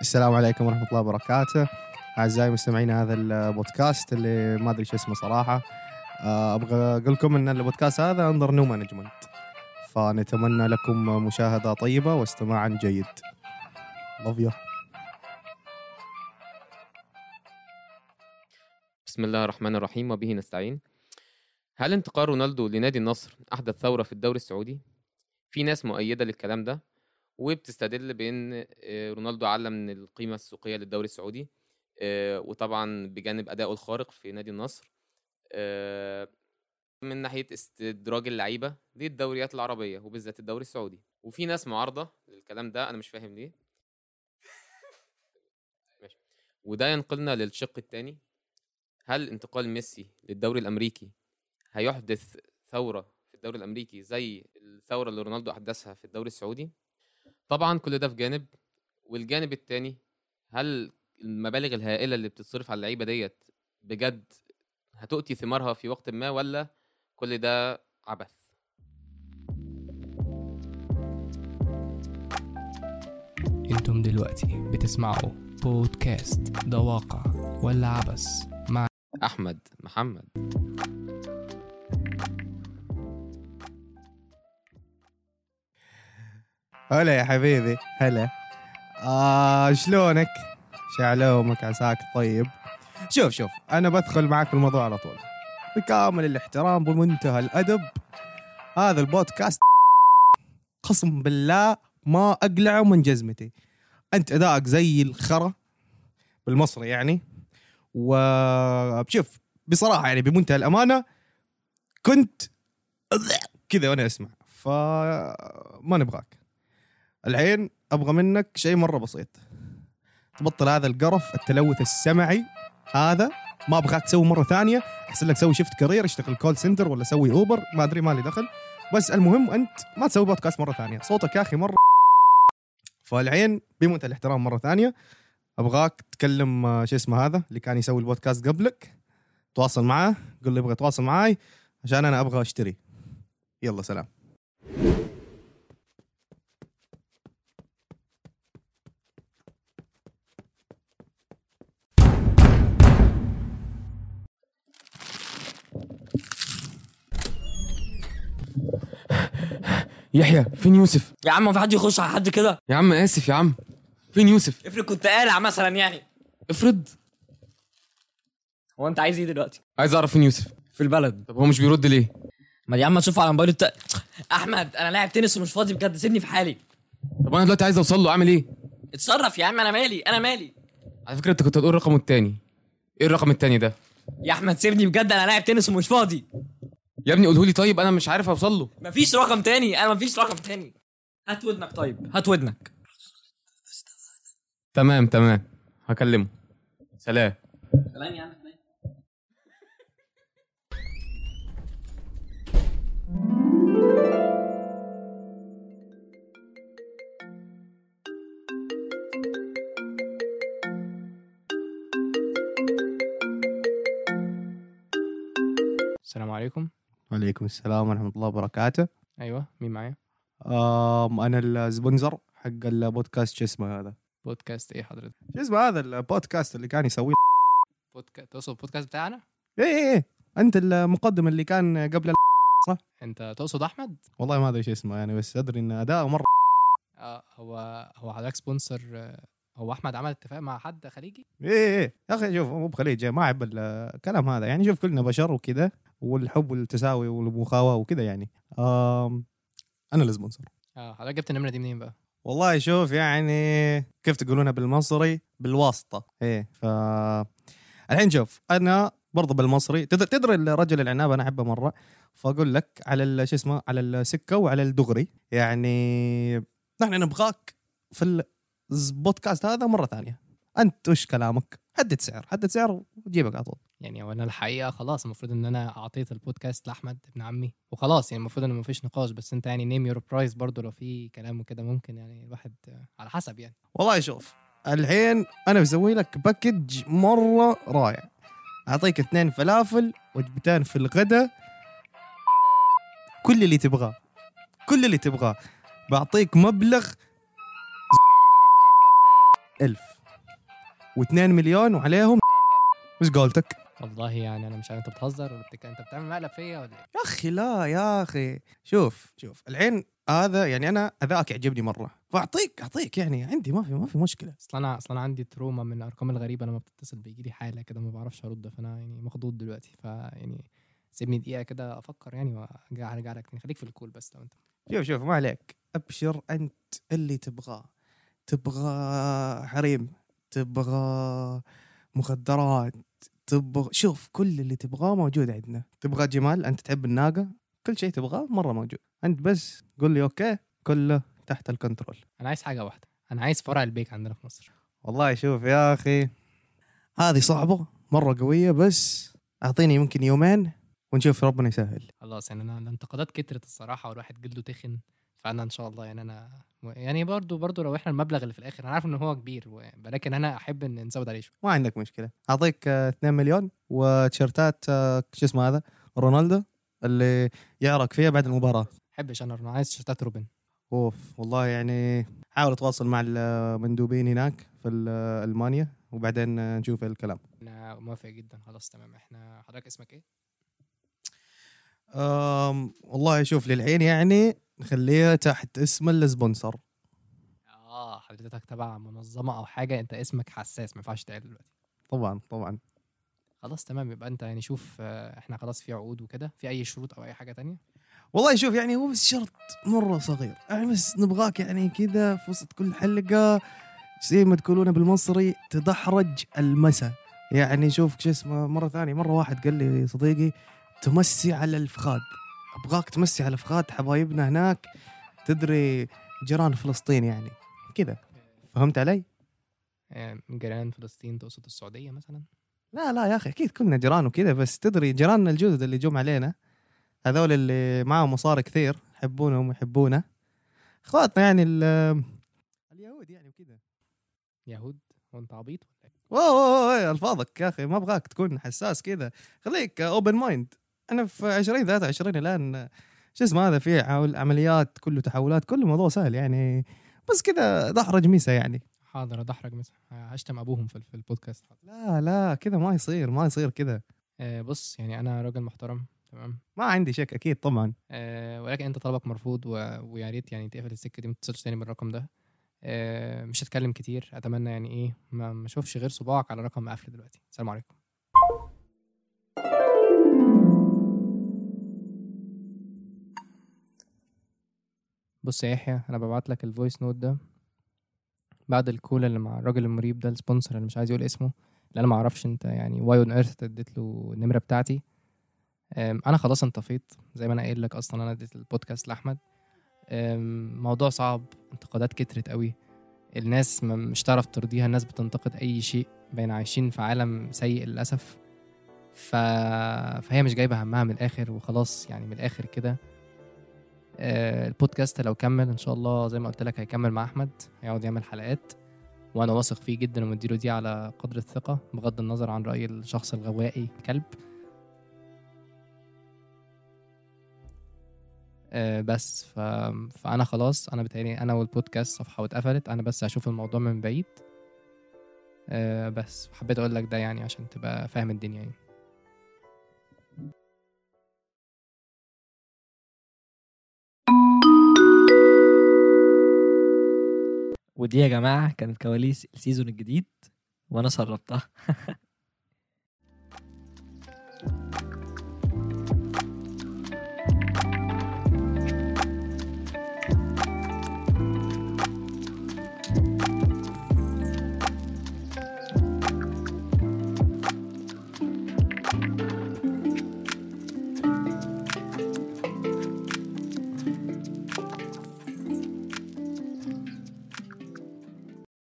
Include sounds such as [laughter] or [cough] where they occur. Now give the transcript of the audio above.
السلام عليكم ورحمة الله وبركاته. أعزائي مستمعين هذا البودكاست اللي ما أدري شو اسمه صراحة. آه، أبغى أقول لكم أن البودكاست هذا under new management فنتمنى لكم مشاهدة طيبة واستماعا جيد. You. بسم الله الرحمن الرحيم وبه نستعين. هل انتقال رونالدو لنادي النصر أحدث ثورة في الدوري السعودي؟ في ناس مؤيدة للكلام ده. وبتستدل بأن آه، رونالدو علم من القيمة السوقية للدوري السعودي آه، وطبعا بجانب أدائه الخارق في نادي النصر آه، من ناحية استدراج اللعيبة للدوريات العربية وبالذات الدوري السعودي. وفي ناس معارضة للكلام ده أنا مش فاهم ليه. وده ينقلنا للشق الثاني هل انتقال ميسي للدوري الأمريكي هيحدث ثورة في الدوري الأمريكي زي الثورة اللي رونالدو أحدثها في الدوري السعودي؟ طبعا كل ده في جانب والجانب التاني هل المبالغ الهائلة اللي بتتصرف على اللعيبة ديت بجد هتؤتي ثمارها في وقت ما ولا كل ده عبث؟ أنتم دلوقتي بتسمعوا بودكاست ده واقع ولا عبس مع أحمد محمد. هلا يا حبيبي هلا. آه شلونك؟ شعلومك عساك طيب. شوف شوف أنا بدخل معك في الموضوع على طول. بكامل الاحترام بمنتهى الأدب هذا البودكاست. قسم بالله ما أقلعه من جزمتي. أنت أدائك زي الخرا بالمصري يعني. وشوف بصراحة يعني بمنتهى الأمانة كنت كذا وأنا أسمع. فما نبغاك. الحين أبغى منك شيء مرة بسيط. تبطل هذا القرف التلوث السمعي هذا. ما أبغاك تسوي مرة ثانية. احسن لك سوي shift career اشتغل call center ولا سوي اوبر ما أدري مالي دخل. بس المهم أنت ما تسوي بودكاست مرة ثانية. صوتك يا أخي مرة. فالحين بمنتهى الاحترام مرة ثانية. أبغاك تكلم آه، شو اسمه هذا؟ اللي كان يسوي البودكاست قبلك. تواصل معاه قول له يبغى يتواصل معاي عشان أنا أبغى أشتري. يلا سلام. [laughs] يحيى فين يوسف؟ يا عم ما في حد يخش على حد كده. يا عم آسف يا عم. فين يوسف؟ افرض كنت قالع مثلا يعني. افرض. هو أنت عايز إيه دلوقتي؟ عايز أعرف فين يوسف. في البلد. طب هو مش بيرد ليه؟ ما يا عم تشوف على موبايله الت... أحمد أنا لاعب تنس ومش فاضي بجد سيبني في حالي. طب أنا دلوقتي عايز أوصل له أعمل إيه؟ اتصرف يا عم أنا مالي أنا مالي. على فكرة أنت كنت هتقول رقمه التاني. إيه الرقم التاني ده؟ يا أحمد سيبني بجد أنا لاعب تنس ومش فاضي. يا ابني قوله لي طيب أنا مش عارف أوصل له. مفيش رقم تاني أنا مفيش رقم تاني. هات ودنك طيب هات ودنك. تمام تمام. هكلمه. سلام. سلام يا عم. السلام عليكم. وعليكم السلام ورحمة الله وبركاته. أيوه مين معايا؟ آم أنا ال sponsor حق البودكاست شو اسمه هذا؟ بودكاست إيه حضرتك؟ شو اسمه هذا البودكاست اللي كان يسويه؟ بودكاست تقصد البودكاست بتاعنا؟ إيه إيه إيه. أنت المقدم اللي كان قبل أنت تقصد أحمد؟ والله ما أدري شو اسمه يعني بس أدري إن اداؤه مره آه هو هو حضرتك sponsor آه، هو أحمد عمل اتفاق مع حد خليجي؟ إيه إيه إيه. يا أخي شوف مو بخليج ما أحب الكلام هذا. يعني شوف كلنا بشر وكذا والحب والتساوي والمخاوه وكذا يعني. آم أنا السبونسر آه حضرتك جبت النمرة دي منين بقى؟ والله شوف يعني كيف تقولونها بالمصري؟ بالواسطة. إيه ف الحين شوف أنا برضه بالمصري. تدري تدري الرجل العناب أنا أحبه مرة؟ فأقول لك على شو اسمه على السكة وعلى الدغري. يعني نحن نبغاك في البودكاست هذا مرة ثانية. أنت وش كلامك؟ حدد سعر حدد سعر وجيبك على طول. يعني هو أنا الحقيقة خلاص المفروض إن أنا أعطيت البودكاست لأحمد ابن عمي. وخلاص يعني المفروض إن مفيش نقاش بس أنت يعني name your price برضه لو في كلام وكده ممكن يعني الواحد على حسب يعني. والله شوف الحين أنا بسوي لك package مرة رائع. أعطيك اثنين فلافل وجبتين في الغداء. كل اللي تبغاه كل اللي تبغاه. بعطيك مبلغ ألف. و2 مليون وعليهم وش قولتك؟ والله يعني أنا مش عارف أنت بتهزر؟ ولا بتك... أنت بتعمل مقلب فيا ولا إيه؟ يا أخي لا يا أخي. شوف شوف الحين هذا يعني أنا ادائك يعجبني مرة. فأعطيك أعطيك يعني عندي ما في ما في مشكلة. أصل أنا أصل أنا عندي تروما من الأرقام الغريبة لما بتتصل بيجي لي حالة كده ما بعرفش أرد فأنا يعني مخضوض دلوقتي. فيعني سيبني دقيقة كده أفكر يعني وأرجع أرجع لك تاني. خليك في ال call بس لو أنت شوف شوف ما عليك. أبشر أنت اللي تبغاه. تبغى حريم تبغى مخدرات تبغى شوف كل اللي تبغاه موجود عندنا. تبغى جمال أنت تحب الناقة كل شيء تبغاه مرة موجود. أنت بس قول لي okay كله تحت ال control. أنا عايز حاجة واحدة. أنا عايز فرع البيك عندنا في مصر. والله شوف يا أخي هذه صعبة مرة قوية بس أعطيني يمكن يومين ونشوف ربنا يسهل. خلاص يعني أنا الانتقادات كترت الصراحة والواحد جلده تخن. فانا إن شاء الله يعني أنا يعني برضو برضو لو إحنا المبلغ اللي في الآخر أنا عارف إن هو كبير ولكن أنا أحب إن نزود عليه شوية. ما عندك مشكلة. أعطيك آه، 2 مليون وتيشيرتات آه، شو اسمه هذا؟ رونالدو اللي يعرق فيها بعد المباراة. احبش أنا أنا عايز تيشيرتات روبن. أوف والله يعني حاول أتواصل مع المندوبين هناك في ال- ألمانيا وبعدين آه، نشوف الكلام. أنا موافق جدا. خلاص تمام. إحنا حضرتك اسمك إيه؟ والله شوف للحين يعني نخليها تحت اسم السبونسر. آه حضرتك تبع منظمة أو حاجة أنت اسمك حساس ما ينفعش تقال دلوقتي. طبعا طبعا. خلاص تمام. يبقى أنت يعني شوف آه، إحنا خلاص في عقود وكده. في أي شروط أو أي حاجة تانية؟ والله شوف يعني هو بس شرط مرة صغير. يعني بس نبغاك يعني كذا في وسط كل حلقة زي ما تقولون بالمصري تدحرج المسا. يعني شوف شو اسمه مرة ثانية مرة واحد قال لي صديقي تمسي على الفخاد. ابغاك تمسي على الفخاد حبايبنا هناك تدري جيران فلسطين يعني كذا فهمت علي؟ آه، جيران فلسطين تقصد السعوديه مثلا لا لا يا أخي أكيد كلنا جيران وكذا بس تدري جيراننا الجدد اللي جم علينا هذول اللي معاهم مصاري كثير يحبونهم ويحبونا اخواتنا يعني ال- اليهود يعني وكذا يهود وانت عبيط ولا إيه؟ الفاظك يا أخي ما ابغاك تكون حساس كذا خليك open mind أنا في 20 23 الآن شو اسمه هذا في عمل- عمليات كله تحولات كله موضوع سهل يعني. بس كذا دحرج ميسا يعني. حاضر أدحرج مثلا هشتم أبوهم في البودكاست. لا لا كذا ما يصير ما يصير كذا. آه، بص يعني أنا راجل محترم تمام؟ ما عندي شك أكيد طبعا. آه، ولكن أنت طلبك مرفوض و... ويا ريت يعني تقفل السكة دي ما تتصلش تاني بالرقم ده. آه، مش هتكلم كتير أتمنى يعني إيه ما ما أشوفش غير صباعك على رقم قفل دلوقتي. السلام عليكم. بص يا يحيى أنا ببعت لك ال voice note ده بعد ال call اللي مع الراجل المريب ده ال sponsor اللي مش عايز يقول اسمه اللي أنا ما أعرفش أنت يعني why on earth اديت له النمرة بتاعتي. أنا خلاص انطفيت زي ما أنا قايل لك أصلا أنا اديت البودكاست لأحمد. موضوع صعب انتقادات كترت قوي. الناس مش تعرف ترضيها الناس بتنتقد أي شيء بين عايشين في عالم سيء للأسف. ف... فهي مش جايبة همها من الآخر وخلاص يعني من الآخر كده. البودكاست لو كمل إن شاء الله زي ما قلت لك هيكمل مع أحمد هيقعد يعمل حلقات وأنا واثق فيه جدا ومديله دي على قدر الثقة بغض النظر عن رأي الشخص الغوائي كلب آه، بس ف... فأنا خلاص أنا بتهيألي أنا والبودكاست صفحة واتقفلت أنا بس هشوف الموضوع من بعيد. آه، بس حبيت أقول لك ده يعني عشان تبقى فاهم الدنيا يعني. ودي يا جماعة كانت كواليس السيزون الجديد وأنا سربتها. [laughs]